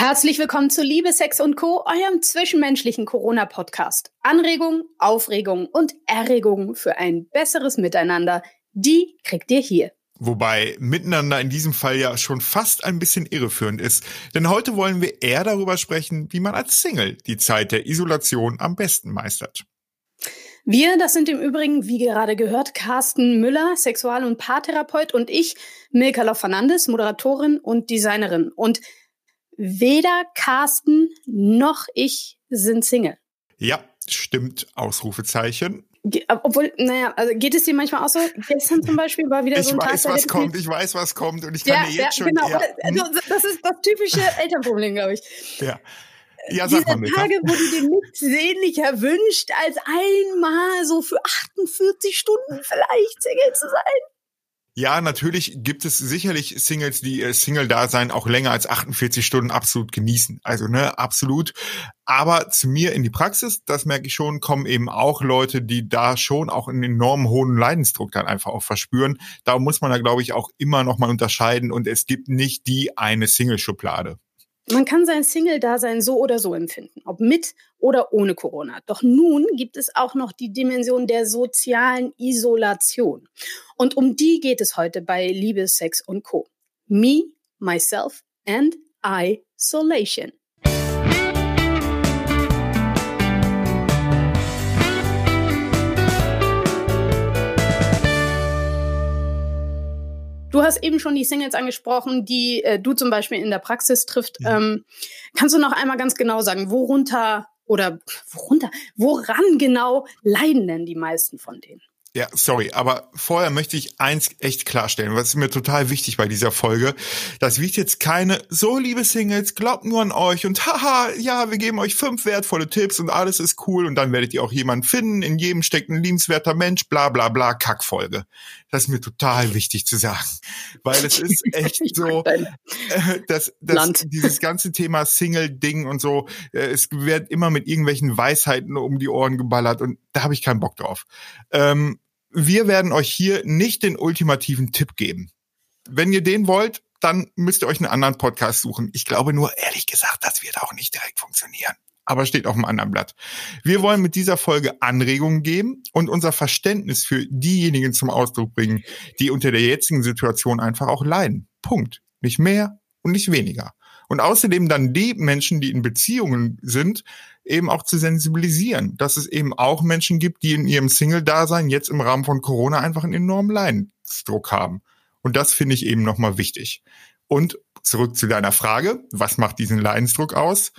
Herzlich willkommen zu Liebe, Sex und Co., eurem zwischenmenschlichen Corona-Podcast. Anregungen, Aufregungen und Erregungen für ein besseres Miteinander, die kriegt ihr hier. Wobei miteinander in diesem Fall ja schon fast ein bisschen irreführend ist. Denn heute wollen wir eher darüber sprechen, wie man als Single die Zeit der Isolation am besten meistert. Wir, das sind im Übrigen, wie gerade gehört, Carsten Müller, Sexual- und Paartherapeut und ich, Milka Loff Fernandes, Moderatorin und Designerin. Und weder Carsten noch ich sind Single. Ja, stimmt, Ausrufezeichen. Obwohl, naja, also geht es dir manchmal auch so? Gestern zum Beispiel war wieder ich so ein weiß, Tag. was kommt, ich weiß, was kommt und ich kann ja, mir jetzt ja, schon genau. Also, das ist das typische Elternproblem, glaube ich. Ja. Ja, sag Diese mal. Tage, wo du dir nichts sehnlicher wünscht, als einmal so für 48 Stunden vielleicht Single zu sein. Ja, natürlich gibt es sicherlich Singles, die ihr Single-Dasein auch länger als 48 Stunden absolut genießen. Also, ne, absolut. Aber zu mir in die Praxis, das merke ich schon, kommen eben auch Leute, die da schon auch einen enorm hohen Leidensdruck dann einfach auch verspüren. Da muss man da, glaube ich, auch immer noch mal unterscheiden und es gibt nicht die eine Single-Schublade. Man kann sein Single-Dasein so oder so empfinden, ob mit oder ohne Corona. Doch nun gibt es auch noch die Dimension der sozialen Isolation. Und um die geht es heute bei Liebe, Sex und Co. Me, myself and isolation. Du hast eben schon die Singles angesprochen, die äh, du zum Beispiel in der Praxis trifft. Ja. Ähm, kannst du noch einmal ganz genau sagen, worunter oder worunter, woran genau leiden denn die meisten von denen? Ja, sorry, aber vorher möchte ich eins echt klarstellen, was ist mir total wichtig bei dieser Folge. Das wiegt jetzt keine, so liebe Singles, glaubt nur an euch und haha, ja, wir geben euch fünf wertvolle Tipps und alles ist cool und dann werdet ihr auch jemanden finden, in jedem steckt ein liebenswerter Mensch, bla bla bla, Kackfolge. Das ist mir total wichtig zu sagen, weil es ist echt so, äh, dass, dass dieses ganze Thema Single-Ding und so, äh, es wird immer mit irgendwelchen Weisheiten um die Ohren geballert und da habe ich keinen Bock drauf. Ähm, wir werden euch hier nicht den ultimativen Tipp geben. Wenn ihr den wollt, dann müsst ihr euch einen anderen Podcast suchen. Ich glaube nur, ehrlich gesagt, das wird auch nicht direkt funktionieren. Aber steht auf dem anderen Blatt. Wir wollen mit dieser Folge Anregungen geben und unser Verständnis für diejenigen zum Ausdruck bringen, die unter der jetzigen Situation einfach auch leiden. Punkt. Nicht mehr und nicht weniger. Und außerdem dann die Menschen, die in Beziehungen sind, eben auch zu sensibilisieren, dass es eben auch Menschen gibt, die in ihrem Single-Dasein jetzt im Rahmen von Corona einfach einen enormen Leidensdruck haben. Und das finde ich eben nochmal wichtig. Und zurück zu deiner Frage, was macht diesen Leidensdruck aus?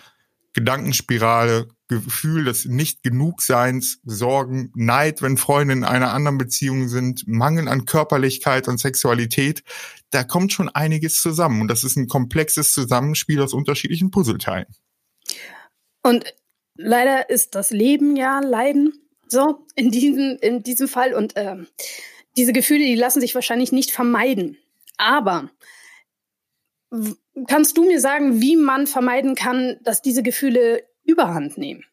Gedankenspirale, Gefühl des Nicht-Genugseins, Sorgen, Neid, wenn Freunde in einer anderen Beziehung sind, Mangel an Körperlichkeit und Sexualität, da kommt schon einiges zusammen. Und das ist ein komplexes Zusammenspiel aus unterschiedlichen Puzzleteilen. Und leider ist das Leben ja Leiden. So, in diesem, in diesem Fall. Und ähm, diese Gefühle, die lassen sich wahrscheinlich nicht vermeiden. Aber kannst du mir sagen, wie man vermeiden kann, dass diese Gefühle überhand nehmen?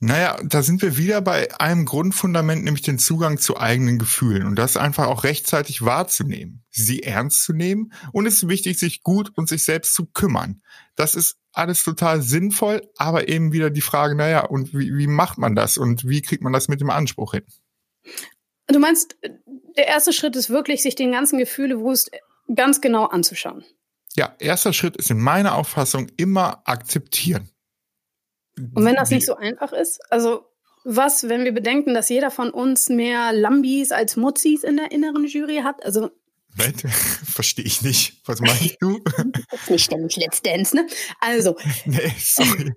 Naja, da sind wir wieder bei einem Grundfundament, nämlich den Zugang zu eigenen Gefühlen und das einfach auch rechtzeitig wahrzunehmen, sie ernst zu nehmen und es ist wichtig, sich gut und sich selbst zu kümmern. Das ist alles total sinnvoll, aber eben wieder die Frage, naja, und wie, wie macht man das und wie kriegt man das mit dem Anspruch hin? Du meinst, der erste Schritt ist wirklich, sich den ganzen Gefühlewust ganz genau anzuschauen. Ja, erster Schritt ist in meiner Auffassung immer akzeptieren. Und wenn das nicht so einfach ist, also was, wenn wir bedenken, dass jeder von uns mehr Lambis als Mutzis in der inneren Jury hat? Also verstehe ich nicht. Was meinst du? das ist nicht ständig Let's Dance, ne? Also, nee, sorry.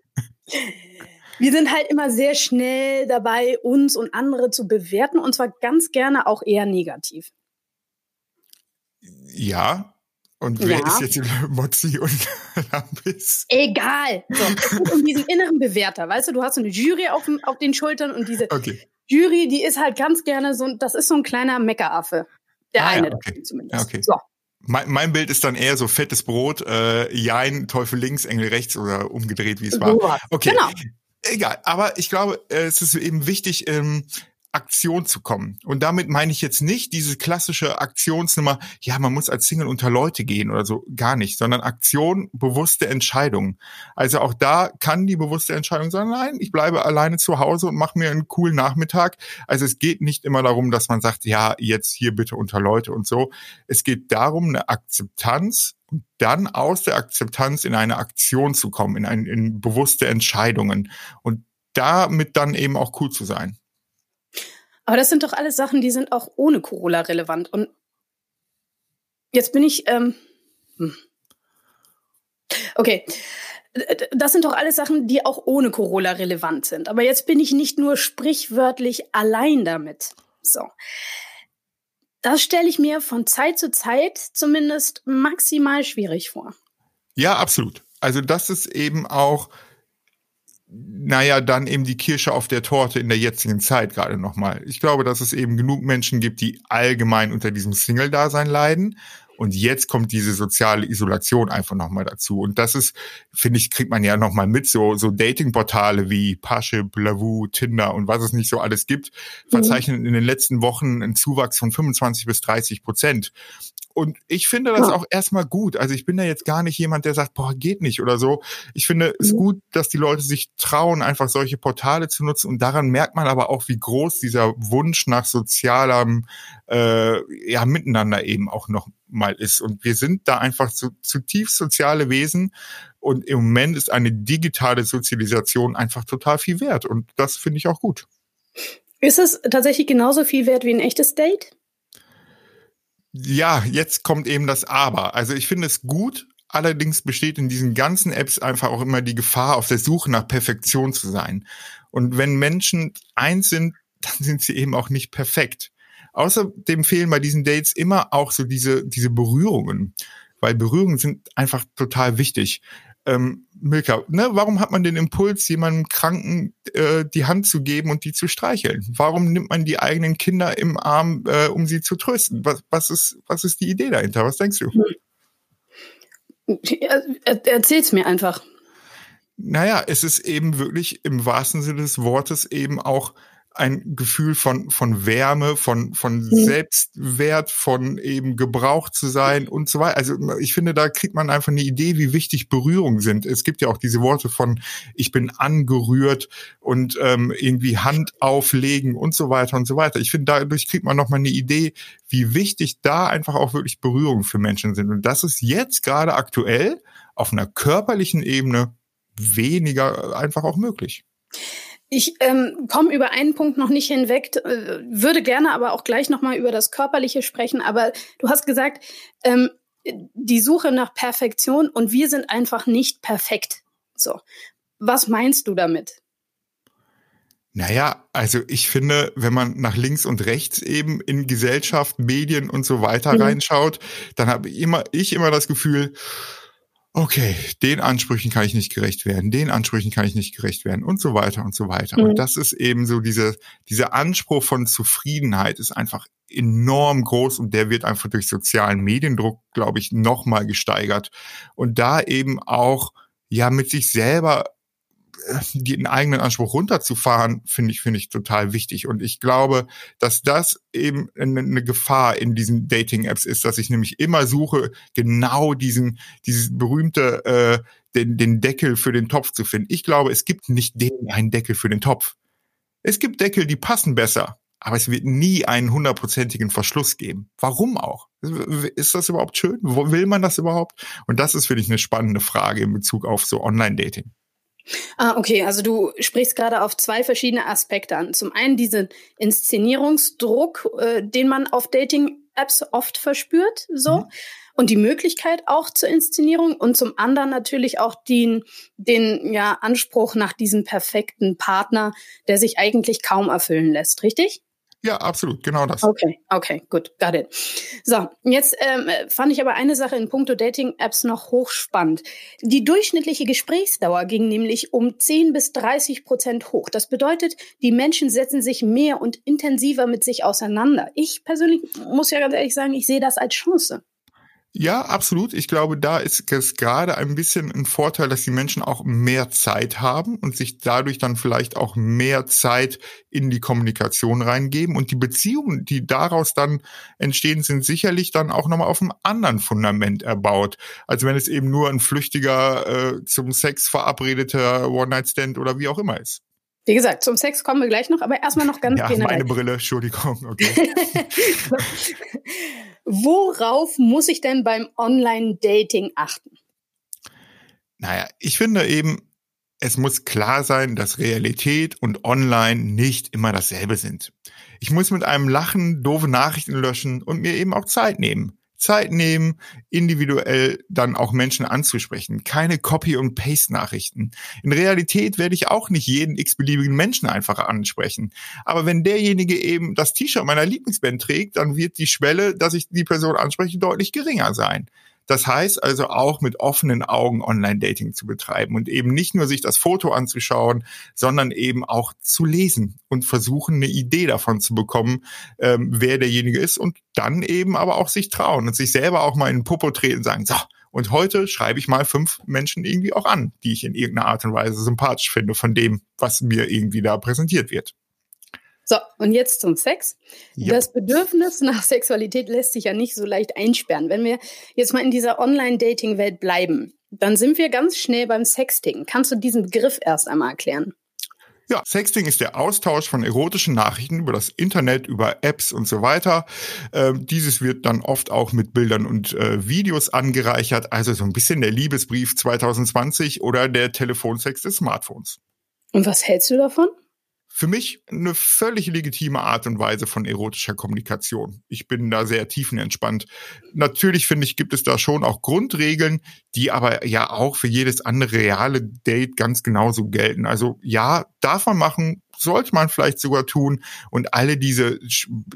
wir sind halt immer sehr schnell dabei, uns und andere zu bewerten und zwar ganz gerne auch eher negativ. Ja. Und wer Ja. ist jetzt Mozzi und Lambis? Egal. So, es geht um diesen inneren Bewerter. Weißt du, du hast so eine Jury auf, auf den Schultern und diese Okay. Jury, die ist halt ganz gerne so, das ist so ein kleiner Meckeraffe. Der Ah ja, eine okay. davon zumindest. Ja, okay. So. Mein, mein Bild ist dann eher so fettes Brot, äh, Jein, Teufel links, Engel rechts oder umgedreht, wie es war. Okay. Genau. Egal, aber ich glaube, äh, es ist eben wichtig, ähm, Aktion zu kommen. Und damit meine ich jetzt nicht diese klassische Aktionsnummer, ja, man muss als Single unter Leute gehen oder so, gar nicht, sondern Aktion, bewusste Entscheidungen. Also auch da kann die bewusste Entscheidung sein, nein, ich bleibe alleine zu Hause und mache mir einen coolen Nachmittag. Also es geht nicht immer darum, dass man sagt, ja, jetzt hier bitte unter Leute und so. Es geht darum, eine Akzeptanz und dann aus der Akzeptanz in eine Aktion zu kommen, in, ein, in bewusste Entscheidungen und damit dann eben auch cool zu sein. Aber das sind doch alles Sachen, die sind auch ohne Corolla relevant. Und jetzt bin ich. Ähm, hm. okay. Das sind doch alles Sachen, die auch ohne Corolla relevant sind. Aber jetzt bin ich nicht nur sprichwörtlich allein damit. So. Das stelle ich mir von Zeit zu Zeit zumindest maximal schwierig vor. Ja, absolut. Also das ist eben auch naja, dann eben die Kirsche auf der Torte in der jetzigen Zeit gerade nochmal. Ich glaube, dass es eben genug Menschen gibt, die allgemein unter diesem Single-Dasein leiden. Und jetzt kommt diese soziale Isolation einfach nochmal dazu. Und das ist, finde ich, kriegt man ja nochmal mit, so, so Dating-Portale wie Parship, Lavu, Tinder und was es nicht so alles gibt, mhm. verzeichnen in den letzten Wochen einen Zuwachs von 25 bis 30 Prozent. Und ich finde das ja. auch erstmal gut. Also ich bin da jetzt gar nicht jemand, der sagt, boah, geht nicht oder so. Ich finde es mhm. gut, dass die Leute sich trauen, einfach solche Portale zu nutzen. Und daran merkt man aber auch, wie groß dieser Wunsch nach sozialem äh, ja, Miteinander eben auch noch mal ist. Und wir sind da einfach so, zutiefst soziale Wesen. Und im Moment ist eine digitale Sozialisation einfach total viel wert. Und das finde ich auch gut. Ist es tatsächlich genauso viel wert wie ein echtes Date? Ja, jetzt kommt eben das Aber. Also ich finde es gut, allerdings besteht in diesen ganzen Apps einfach auch immer die Gefahr, auf der Suche nach Perfektion zu sein. Und wenn Menschen eins sind, dann sind sie eben auch nicht perfekt. Außerdem fehlen bei diesen Dates immer auch so diese, diese Berührungen, weil Berührungen sind einfach total wichtig ähm, Milka, ne, warum hat man den Impuls, jemandem Kranken äh, die Hand zu geben und die zu streicheln? Warum nimmt man die eigenen Kinder im Arm, äh, um sie zu trösten? Was, was, ist, was ist die Idee dahinter? Was denkst du? Erzähl's mir einfach. Naja, es ist eben wirklich im wahrsten Sinne des Wortes eben auch ein Gefühl von, von Wärme, von, von mhm. Selbstwert, von eben gebraucht zu sein und so weiter. Also ich finde, da kriegt man einfach eine Idee, wie wichtig Berührungen sind. Es gibt ja auch diese Worte von ich bin angerührt und ähm, irgendwie Hand auflegen und so weiter und so weiter. Ich finde, dadurch kriegt man nochmal eine Idee, wie wichtig da einfach auch wirklich Berührungen für Menschen sind. Und das ist jetzt gerade aktuell auf einer körperlichen Ebene weniger einfach auch möglich. Ich ähm, komme über einen Punkt noch nicht hinweg, äh, würde gerne aber auch gleich nochmal über das Körperliche sprechen. Aber du hast gesagt, ähm, die Suche nach Perfektion und wir sind einfach nicht perfekt. So, was meinst du damit? Naja, also ich finde, wenn man nach links und rechts eben in Gesellschaft, Medien und so weiter mhm. reinschaut, dann habe ich immer, ich immer das Gefühl, okay, den Ansprüchen kann ich nicht gerecht werden, den Ansprüchen kann ich nicht gerecht werden und so weiter und so weiter. Mhm. Und das ist eben so diese, dieser Anspruch von Zufriedenheit ist einfach enorm groß und der wird einfach durch sozialen Mediendruck, glaube ich, nochmal gesteigert. Und da eben auch ja mit sich selber den eigenen Anspruch runterzufahren, finde ich, finde ich total wichtig. Und ich glaube, dass das eben eine Gefahr in diesen Dating-Apps ist, dass ich nämlich immer suche, genau diesen, dieses berühmte, äh, den, den Deckel für den Topf zu finden. Ich glaube, es gibt nicht den einen Deckel für den Topf. Es gibt Deckel, die passen besser. Aber es wird nie einen hundertprozentigen Verschluss geben. Warum auch? Ist das überhaupt schön? Will man das überhaupt? Und das ist, finde ich, eine spannende Frage in Bezug auf so Online-Dating. Ah, okay, also du sprichst gerade auf zwei verschiedene Aspekte an. Zum einen diesen Inszenierungsdruck, äh, den man auf Dating-Apps oft verspürt, so. Mhm. Und die Möglichkeit auch zur Inszenierung und zum anderen natürlich auch den, den ja, Anspruch nach diesem perfekten Partner, der sich eigentlich kaum erfüllen lässt, richtig? Ja, absolut, genau das. Okay, okay, gut, got it. So, jetzt ähm, fand ich aber eine Sache in puncto Dating-Apps noch hochspannend. Die durchschnittliche Gesprächsdauer ging nämlich um 10 bis 30 Prozent hoch. Das bedeutet, die Menschen setzen sich mehr und intensiver mit sich auseinander. Ich persönlich muss ja ganz ehrlich sagen, ich sehe das als Chance. Ja, absolut. Ich glaube, da ist es gerade ein bisschen ein Vorteil, dass die Menschen auch mehr Zeit haben und sich dadurch dann vielleicht auch mehr Zeit in die Kommunikation reingeben. Und die Beziehungen, die daraus dann entstehen, sind sicherlich dann auch nochmal auf einem anderen Fundament erbaut. als wenn es eben nur ein flüchtiger, äh, zum Sex verabredeter One-Night-Stand oder wie auch immer ist. Wie gesagt, zum Sex kommen wir gleich noch, aber erstmal noch ganz ja, generell. meine Brille, Entschuldigung. Okay. Worauf muss ich denn beim Online-Dating achten? Naja, ich finde eben, es muss klar sein, dass Realität und Online nicht immer dasselbe sind. Ich muss mit einem Lachen doofe Nachrichten löschen und mir eben auch Zeit nehmen. Zeit nehmen, individuell dann auch Menschen anzusprechen. Keine Copy- und Paste-Nachrichten. In Realität werde ich auch nicht jeden x-beliebigen Menschen einfach ansprechen. Aber wenn derjenige eben das T-Shirt meiner Lieblingsband trägt, dann wird die Schwelle, dass ich die Person anspreche, deutlich geringer sein. Das heißt also auch mit offenen Augen Online-Dating zu betreiben und eben nicht nur sich das Foto anzuschauen, sondern eben auch zu lesen und versuchen, eine Idee davon zu bekommen, ähm, wer derjenige ist und dann eben aber auch sich trauen und sich selber auch mal in den Popo treten und sagen, so, und heute schreibe ich mal fünf Menschen irgendwie auch an, die ich in irgendeiner Art und Weise sympathisch finde von dem, was mir irgendwie da präsentiert wird. So, und jetzt zum Sex. Ja. Das Bedürfnis nach Sexualität lässt sich ja nicht so leicht einsperren. Wenn wir jetzt mal in dieser Online-Dating-Welt bleiben, dann sind wir ganz schnell beim Sexting. Kannst du diesen Begriff erst einmal erklären? Ja, Sexting ist der Austausch von erotischen Nachrichten über das Internet, über Apps und so weiter. Ähm, dieses wird dann oft auch mit Bildern und äh, Videos angereichert, also so ein bisschen der Liebesbrief 2020 oder der Telefonsex des Smartphones. Und was hältst du davon? Für mich eine völlig legitime Art und Weise von erotischer Kommunikation. Ich bin da sehr tiefenentspannt. Natürlich finde ich, gibt es da schon auch Grundregeln, die aber ja auch für jedes andere reale Date ganz genauso gelten. Also ja, darf man machen, sollte man vielleicht sogar tun. Und alle diese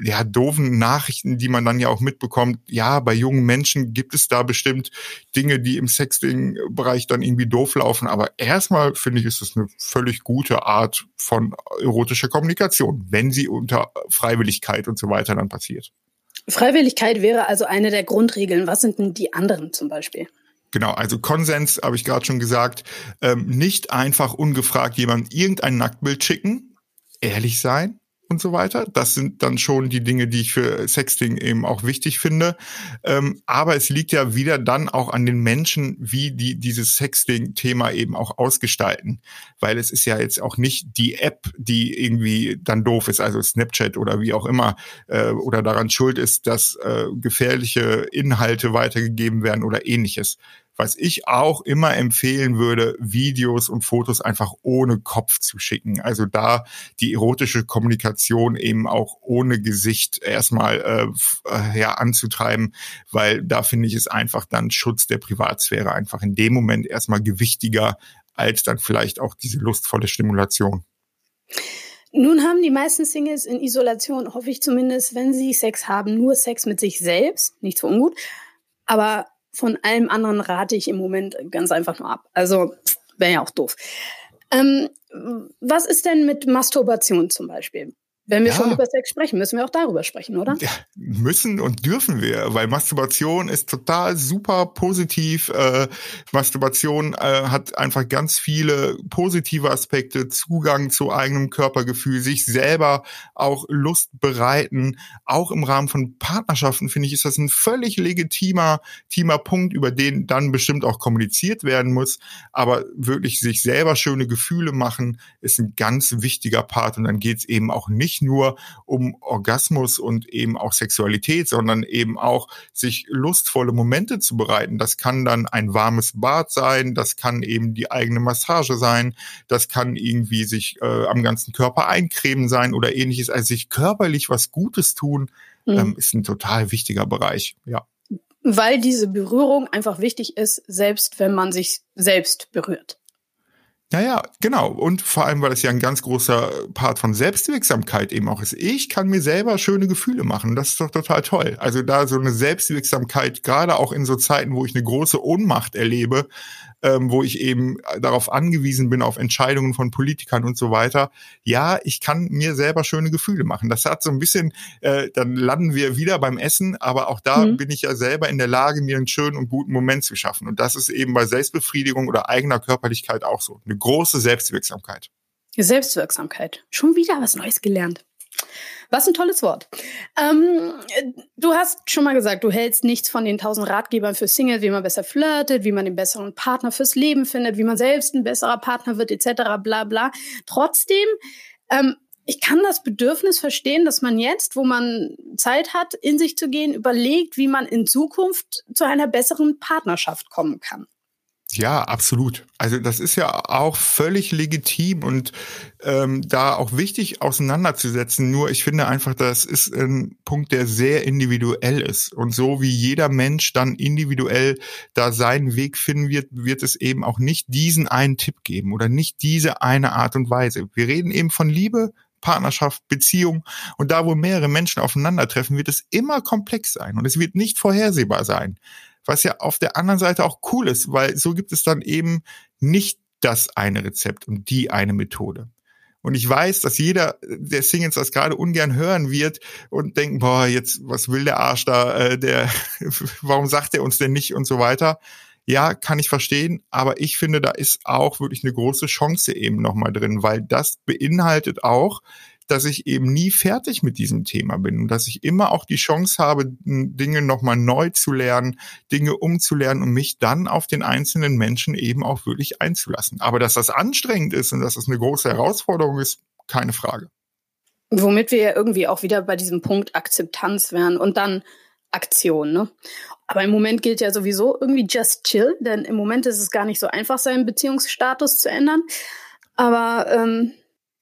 ja, doofen Nachrichten, die man dann ja auch mitbekommt, ja, bei jungen Menschen gibt es da bestimmt Dinge, die im Sexting-Bereich dann irgendwie doof laufen. Aber erstmal finde ich, ist das eine völlig gute Art von erotischer Kommunikation, wenn sie unter Freiwilligkeit und so weiter dann passiert. Freiwilligkeit wäre also eine der Grundregeln. Was sind denn die anderen zum Beispiel? Genau, also Konsens, habe ich gerade schon gesagt, ähm, nicht einfach ungefragt jemand irgendein Nacktbild schicken, ehrlich sein und so weiter. Das sind dann schon die Dinge, die ich für Sexting eben auch wichtig finde. Ähm, aber es liegt ja wieder dann auch an den Menschen, wie die dieses Sexting-Thema eben auch ausgestalten. Weil es ist ja jetzt auch nicht die App, die irgendwie dann doof ist, also Snapchat oder wie auch immer, äh, oder daran schuld ist, dass äh, gefährliche Inhalte weitergegeben werden oder ähnliches, was ich auch immer empfehlen würde, Videos und Fotos einfach ohne Kopf zu schicken. Also da die erotische Kommunikation eben auch ohne Gesicht erstmal äh, äh, ja, anzutreiben, weil da finde ich es einfach dann Schutz der Privatsphäre einfach in dem Moment erstmal gewichtiger als dann vielleicht auch diese lustvolle Stimulation. Nun haben die meisten Singles in Isolation, hoffe ich zumindest, wenn sie Sex haben, nur Sex mit sich selbst, nichts für ungut. Aber von allem anderen rate ich im Moment ganz einfach nur ab. Also wäre ja auch doof. Ähm, was ist denn mit Masturbation zum Beispiel? Wenn wir ja. schon über Sex sprechen, müssen wir auch darüber sprechen, oder? Ja, müssen und dürfen wir, weil Masturbation ist total super positiv. Äh, Masturbation äh, hat einfach ganz viele positive Aspekte, Zugang zu eigenem Körpergefühl, sich selber auch Lust bereiten. Auch im Rahmen von Partnerschaften finde ich, ist das ein völlig legitimer, legitimer Punkt, über den dann bestimmt auch kommuniziert werden muss. Aber wirklich sich selber schöne Gefühle machen, ist ein ganz wichtiger Part und dann geht es eben auch nicht nicht nur um Orgasmus und eben auch Sexualität, sondern eben auch sich lustvolle Momente zu bereiten. Das kann dann ein warmes Bad sein, das kann eben die eigene Massage sein, das kann irgendwie sich äh, am ganzen Körper eincremen sein oder ähnliches. Also sich körperlich was Gutes tun, mhm. ähm, ist ein total wichtiger Bereich, ja. Weil diese Berührung einfach wichtig ist, selbst wenn man sich selbst berührt. Naja, genau. Und vor allem, weil das ja ein ganz großer Part von Selbstwirksamkeit eben auch ist. Ich kann mir selber schöne Gefühle machen. Das ist doch total toll. Also da so eine Selbstwirksamkeit, gerade auch in so Zeiten, wo ich eine große Ohnmacht erlebe, ähm, wo ich eben darauf angewiesen bin, auf Entscheidungen von Politikern und so weiter. Ja, ich kann mir selber schöne Gefühle machen. Das hat so ein bisschen, äh, dann landen wir wieder beim Essen, aber auch da mhm. bin ich ja selber in der Lage, mir einen schönen und guten Moment zu schaffen. Und das ist eben bei Selbstbefriedigung oder eigener Körperlichkeit auch so. Eine große Selbstwirksamkeit. Selbstwirksamkeit. Schon wieder was Neues gelernt. Was ein tolles Wort. Ähm, du hast schon mal gesagt, du hältst nichts von den tausend Ratgebern für Singles, wie man besser flirtet, wie man den besseren Partner fürs Leben findet, wie man selbst ein besserer Partner wird, etc. bla bla. Trotzdem, ähm, ich kann das Bedürfnis verstehen, dass man jetzt, wo man Zeit hat, in sich zu gehen, überlegt, wie man in Zukunft zu einer besseren Partnerschaft kommen kann. Ja, absolut. Also das ist ja auch völlig legitim und ähm, da auch wichtig auseinanderzusetzen. Nur ich finde einfach, das ist ein Punkt, der sehr individuell ist. Und so wie jeder Mensch dann individuell da seinen Weg finden wird, wird es eben auch nicht diesen einen Tipp geben oder nicht diese eine Art und Weise. Wir reden eben von Liebe, Partnerschaft, Beziehung. Und da, wo mehrere Menschen aufeinandertreffen, wird es immer komplex sein und es wird nicht vorhersehbar sein was ja auf der anderen Seite auch cool ist, weil so gibt es dann eben nicht das eine Rezept und die eine Methode. Und ich weiß, dass jeder der Singles das gerade ungern hören wird und denken, boah, jetzt, was will der Arsch da, äh, der, warum sagt er uns denn nicht und so weiter. Ja, kann ich verstehen, aber ich finde, da ist auch wirklich eine große Chance eben nochmal drin, weil das beinhaltet auch, dass ich eben nie fertig mit diesem Thema bin und dass ich immer auch die Chance habe, Dinge nochmal neu zu lernen, Dinge umzulernen und mich dann auf den einzelnen Menschen eben auch wirklich einzulassen. Aber dass das anstrengend ist und dass das eine große Herausforderung ist, keine Frage. Womit wir ja irgendwie auch wieder bei diesem Punkt Akzeptanz wären und dann Aktion, ne? Aber im Moment gilt ja sowieso irgendwie just chill, denn im Moment ist es gar nicht so einfach, seinen Beziehungsstatus zu ändern. Aber ähm,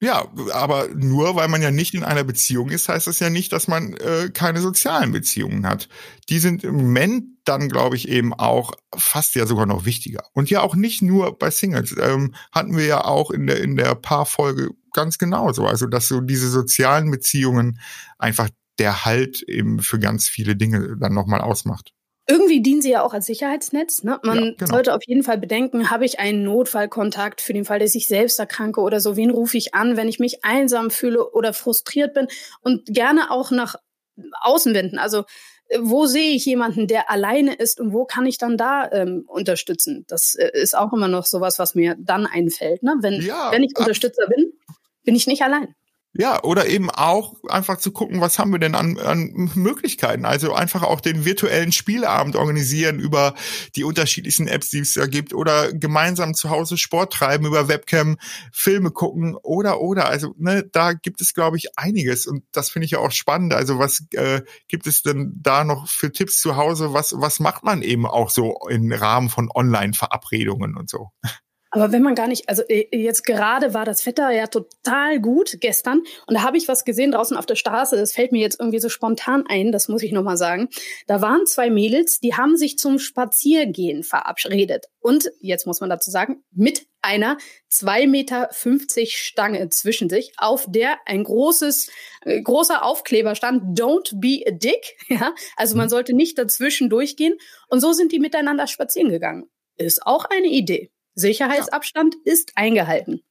ja, aber nur weil man ja nicht in einer Beziehung ist, heißt das ja nicht, dass man äh, keine sozialen Beziehungen hat. Die sind im Moment dann, glaube ich, eben auch fast ja sogar noch wichtiger. Und ja auch nicht nur bei Singles. Ähm, hatten wir ja auch in der, in der Paarfolge ganz genauso. Also, dass so diese sozialen Beziehungen einfach der Halt eben für ganz viele Dinge dann nochmal ausmacht. Irgendwie dienen sie ja auch als Sicherheitsnetz. Ne? Man ja, genau. sollte auf jeden Fall bedenken, habe ich einen Notfallkontakt für den Fall, dass ich selbst erkranke oder so? Wen rufe ich an, wenn ich mich einsam fühle oder frustriert bin? Und gerne auch nach außen wenden. Also äh, wo sehe ich jemanden, der alleine ist und wo kann ich dann da ähm, unterstützen? Das äh, ist auch immer noch sowas, was mir dann einfällt. Ne? Wenn, ja, wenn ich Unterstützer bin, bin ich nicht allein. Ja, oder eben auch einfach zu gucken, was haben wir denn an, an Möglichkeiten. Also einfach auch den virtuellen Spielabend organisieren über die unterschiedlichsten Apps, die es da gibt, oder gemeinsam zu Hause Sport treiben über Webcam, Filme gucken oder oder. Also ne, da gibt es, glaube ich, einiges und das finde ich ja auch spannend. Also was äh, gibt es denn da noch für Tipps zu Hause? Was was macht man eben auch so im Rahmen von Online-Verabredungen und so? Aber wenn man gar nicht, also äh, jetzt gerade war das Wetter ja total gut gestern und da habe ich was gesehen draußen auf der Straße, das fällt mir jetzt irgendwie so spontan ein, das muss ich nochmal sagen. Da waren zwei Mädels, die haben sich zum Spaziergehen verabredet. Und jetzt muss man dazu sagen, mit einer 2,50 Meter Stange zwischen sich, auf der ein großes, äh, großer Aufkleber stand, Don't be a dick. Ja, also man sollte nicht dazwischen durchgehen. Und so sind die miteinander spazieren gegangen. Ist auch eine Idee. Sicherheitsabstand ja. ist eingehalten.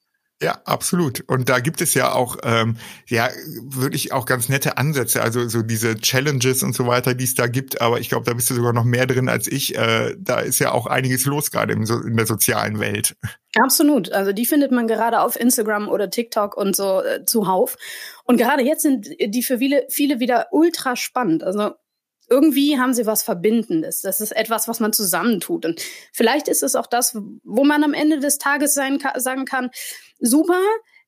Ja, absolut. Und da gibt es ja auch, ähm, ja, wirklich auch ganz nette Ansätze, also so diese Challenges und so weiter, die es da gibt. Aber ich glaube, da bist du sogar noch mehr drin als ich. Äh, da ist ja auch einiges los gerade im, so, in der sozialen Welt. Absolut. Also die findet man gerade auf Instagram oder TikTok und so äh, zuhauf. Und gerade jetzt sind die für viele, viele wieder ultra spannend. Also irgendwie haben sie was Verbindendes. Das ist etwas, was man zusammentut. Und vielleicht ist es auch das, wo man am Ende des Tages sein, sagen kann, super,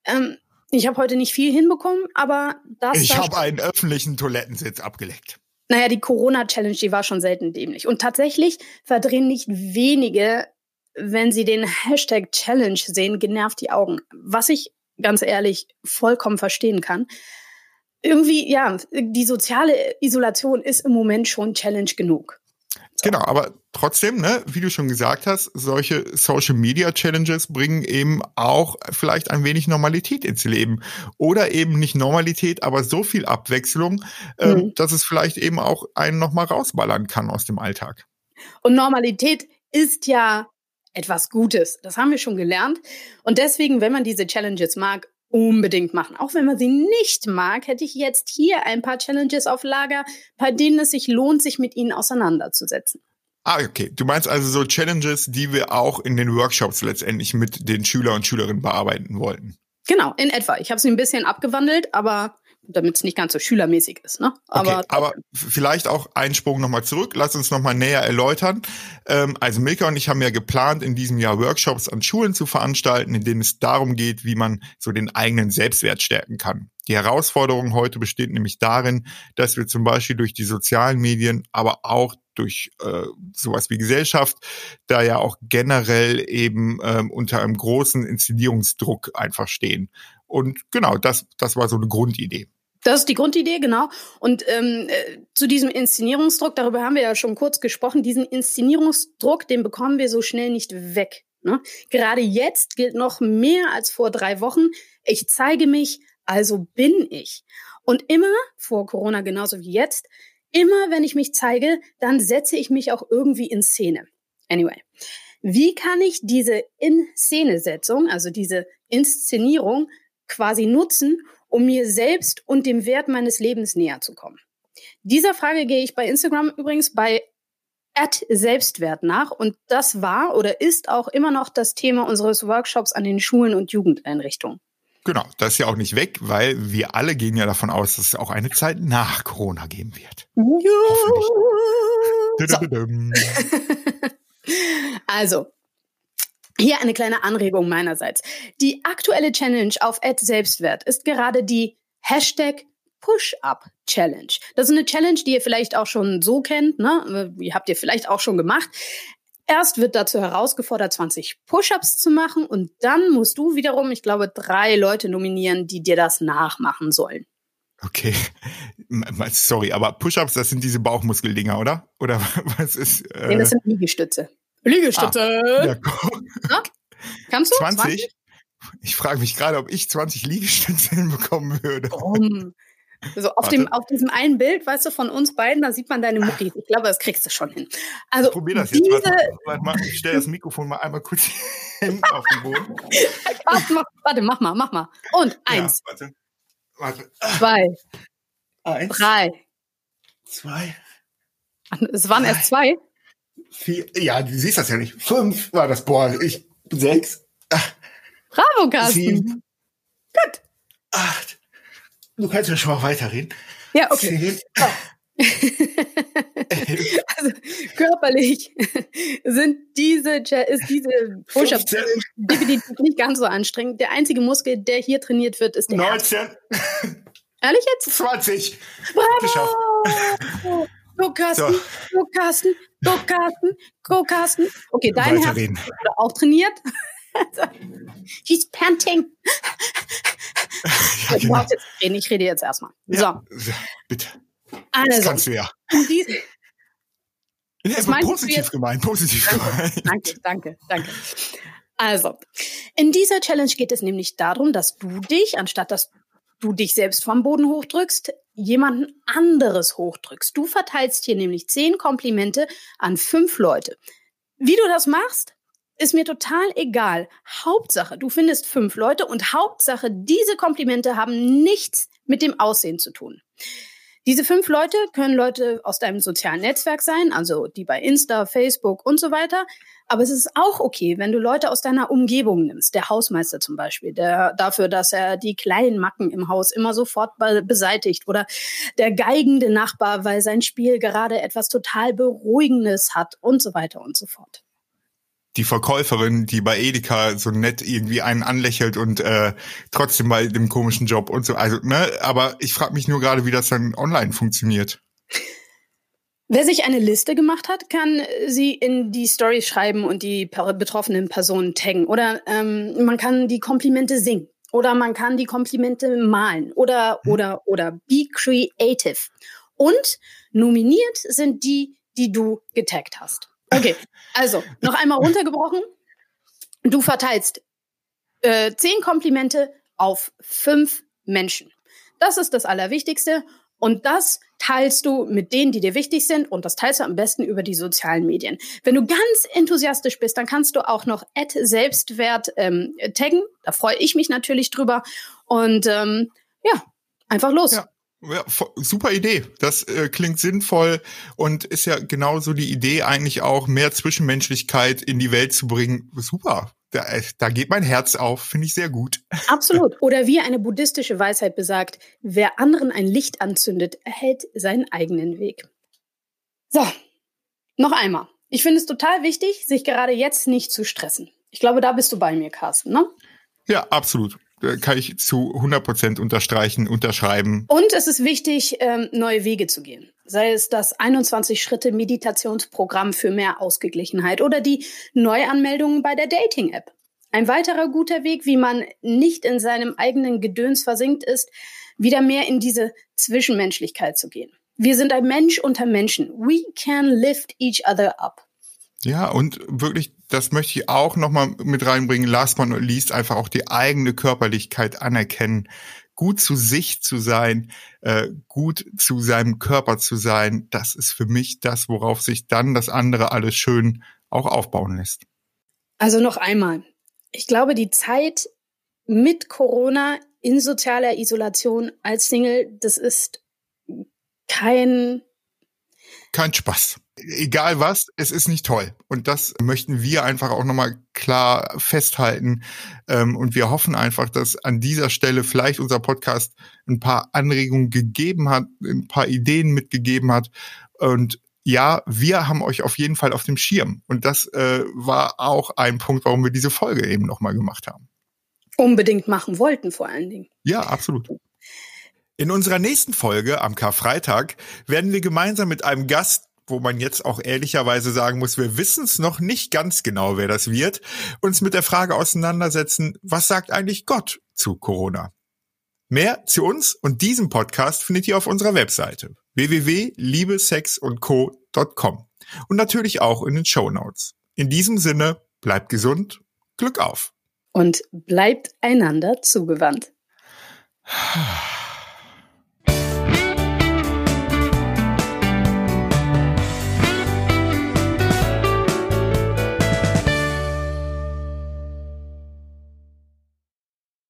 ähm, ich habe heute nicht viel hinbekommen, aber das. Ich habe einen öffentlichen Toilettensitz abgeleckt. Naja, die Corona-Challenge, die war schon selten dämlich. Und tatsächlich verdrehen nicht wenige, wenn sie den Hashtag Challenge sehen, genervt die Augen. Was ich ganz ehrlich vollkommen verstehen kann irgendwie, ja, die soziale Isolation ist im Moment schon Challenge genug. So. Genau, aber trotzdem, ne, wie du schon gesagt hast, solche Social Media Challenges bringen eben auch vielleicht ein wenig Normalität ins Leben. Oder eben nicht Normalität, aber so viel Abwechslung, äh, mhm. dass es vielleicht eben auch einen nochmal rausballern kann aus dem Alltag. Und Normalität ist ja etwas Gutes. Das haben wir schon gelernt. Und deswegen, wenn man diese Challenges mag, unbedingt machen. Auch wenn man sie nicht mag, hätte ich jetzt hier ein paar Challenges auf Lager, bei denen es sich lohnt, sich mit ihnen auseinanderzusetzen. Ah, okay. Du meinst also so Challenges, die wir auch in den Workshops letztendlich mit den Schüler und Schülerinnen bearbeiten wollten. Genau, in etwa. Ich habe sie ein bisschen abgewandelt, aber damit es nicht ganz so schülermäßig ist. Ne? Aber, okay, aber vielleicht auch einen Sprung nochmal zurück. Lass uns nochmal näher erläutern. Ähm, also Milka und ich haben ja geplant, in diesem Jahr Workshops an Schulen zu veranstalten, in denen es darum geht, wie man so den eigenen Selbstwert stärken kann. Die Herausforderung heute besteht nämlich darin, dass wir zum Beispiel durch die sozialen Medien, aber auch durch äh, sowas wie Gesellschaft, da ja auch generell eben ähm, unter einem großen Inszenierungsdruck einfach stehen. Und genau, das, das war so eine Grundidee. Das ist die Grundidee, genau. Und ähm, äh, zu diesem Inszenierungsdruck, darüber haben wir ja schon kurz gesprochen, diesen Inszenierungsdruck, den bekommen wir so schnell nicht weg. Ne? Gerade jetzt gilt noch mehr als vor drei Wochen, ich zeige mich, also bin ich. Und immer, vor Corona genauso wie jetzt, immer wenn ich mich zeige, dann setze ich mich auch irgendwie in Szene. Anyway, wie kann ich diese In-Szene-Setzung, also diese Inszenierung quasi nutzen, um mir selbst und dem Wert meines Lebens näher zu kommen? Dieser Frage gehe ich bei Instagram übrigens bei at Selbstwert nach und das war oder ist auch immer noch das Thema unseres Workshops an den Schulen und Jugendeinrichtungen. Genau, das ist ja auch nicht weg, weil wir alle gehen ja davon aus, dass es auch eine Zeit nach Corona geben wird. Ja. also, hier eine kleine Anregung meinerseits. Die aktuelle Challenge auf Ad Selbstwert ist gerade die Hashtag Push-Up Challenge. Das ist eine Challenge, die ihr vielleicht auch schon so kennt, ne? Die habt ihr vielleicht auch schon gemacht. Erst wird dazu herausgefordert, 20 Push-ups zu machen und dann musst du wiederum, ich glaube, drei Leute nominieren, die dir das nachmachen sollen. Okay, sorry, aber Push-ups, das sind diese Bauchmuskeldinger, oder? Oder was ist? Äh... Nee, das sind Liegestütze. Liegestütze. Ah, ja, Na? Kannst du 20? 20? Ich frage mich gerade, ob ich 20 Liegestütze hinbekommen würde. Warum? So auf dem, auf diesem einen Bild, weißt du, von uns beiden, da sieht man deine Muckis. Ich glaube, das kriegst du schon hin. Also, ich probier das jetzt. Diese... Warte, warte, ich stelle das Mikrofon mal einmal kurz auf den Boden. warte, mach mal, mach mal. Und eins. Ja, warte. Warte. Zwei. Eins. Drei. Zwei. Es waren drei, erst zwei. Vier. Ja, du siehst das ja nicht. Fünf war das. Boah, ich. Sechs. Bravo, Carsten. Sieben. Gut. Acht. Du kannst ja schon mal weiterreden. Ja, okay. Oh. also körperlich sind diese ist diese Push-up definitiv nicht ganz so anstrengend. Der einzige Muskel, der hier trainiert wird, ist der 19. Herz. Ehrlich jetzt? 20. Bravo! Go Carsten, so. go Carsten, go Carsten, go Carsten. Okay, dein Herz wurde auch trainiert. He's panting. ja, genau. jetzt reden. Ich rede jetzt erstmal. Ja, so. Bitte. Also, das kannst du ja. Ja, positiv gemeint, positiv gemeint. Danke, danke, danke. Also, in dieser Challenge geht es nämlich darum, dass du dich, anstatt dass du dich selbst vom Boden hochdrückst, jemanden anderes hochdrückst. Du verteilst hier nämlich zehn Komplimente an fünf Leute. Wie du das machst, ist mir total egal. Hauptsache, du findest fünf Leute und Hauptsache, diese Komplimente haben nichts mit dem Aussehen zu tun. Diese fünf Leute können Leute aus deinem sozialen Netzwerk sein, also die bei Insta, Facebook und so weiter. Aber es ist auch okay, wenn du Leute aus deiner Umgebung nimmst. Der Hausmeister zum Beispiel, der dafür, dass er die kleinen Macken im Haus immer sofort beseitigt. Oder der geigende Nachbar, weil sein Spiel gerade etwas total Beruhigendes hat und so weiter und so fort die Verkäuferin, die bei Edeka so nett irgendwie einen anlächelt und äh, trotzdem bei dem komischen Job und so. Also, ne, aber ich frage mich nur gerade, wie das dann online funktioniert. Wer sich eine Liste gemacht hat, kann sie in die Story schreiben und die betroffenen Personen taggen. Oder ähm, man kann die Komplimente singen. Oder man kann die Komplimente malen. Oder, hm. oder, oder be creative. Und nominiert sind die, die du getaggt hast. Okay, also noch einmal runtergebrochen. Du verteilst äh, zehn Komplimente auf fünf Menschen. Das ist das Allerwichtigste. Und das teilst du mit denen, die dir wichtig sind und das teilst du am besten über die sozialen Medien. Wenn du ganz enthusiastisch bist, dann kannst du auch noch Selbstwert ähm, taggen. Da freue ich mich natürlich drüber. Und ähm, ja, einfach los. Ja. Ja, super Idee. Das äh, klingt sinnvoll und ist ja genauso die Idee eigentlich auch, mehr Zwischenmenschlichkeit in die Welt zu bringen. Super. Da, äh, da geht mein Herz auf, finde ich sehr gut. Absolut. Oder wie eine buddhistische Weisheit besagt, wer anderen ein Licht anzündet, erhält seinen eigenen Weg. So, noch einmal. Ich finde es total wichtig, sich gerade jetzt nicht zu stressen. Ich glaube, da bist du bei mir, Carsten, ne? Ja, absolut. Äh, kann ich zu 100 Prozent unterstreichen, unterschreiben. Und es ist wichtig, ähm, neue Wege zu gehen. Sei es das 21 Schritte Meditationsprogramm für mehr Ausgeglichenheit oder die Neuanmeldungen bei der Dating-App. Ein weiterer guter Weg, wie man nicht in seinem eigenen Gedöns versinkt ist, wieder mehr in diese Zwischenmenschlichkeit zu gehen. Wir sind ein Mensch unter Menschen. We can lift each other up. Ja, und wirklich, das möchte ich auch nochmal mit reinbringen, last but not least, einfach auch die eigene Körperlichkeit anerkennen. Gut zu sich zu sein, äh, gut zu seinem Körper zu sein, das ist für mich das, worauf sich dann das andere alles schön auch aufbauen lässt. Also noch einmal. Ich glaube, die Zeit mit Corona in sozialer Isolation als Single, das ist kein kein Spaß. Egal was, es ist nicht toll. Und das möchten wir einfach auch nochmal klar festhalten. Ähm, und wir hoffen einfach, dass an dieser Stelle vielleicht unser Podcast ein paar Anregungen gegeben hat, ein paar Ideen mitgegeben hat. Und ja, wir haben euch auf jeden Fall auf dem Schirm. Und das äh, war auch ein Punkt, warum wir diese Folge eben nochmal gemacht haben. Unbedingt machen wollten, vor allen Dingen. Ja, absolut. In unserer nächsten Folge am Karfreitag werden wir gemeinsam mit einem Gast wo man jetzt auch ehrlicherweise sagen muss, wir wissen es noch nicht ganz genau, wer das wird, uns mit der Frage auseinandersetzen, was sagt eigentlich Gott zu Corona? Mehr zu uns und diesem Podcast findet ihr auf unserer Webseite www.liebesexundco.com und natürlich auch in den Show Notes. In diesem Sinne, bleibt gesund, Glück auf. Und bleibt einander zugewandt.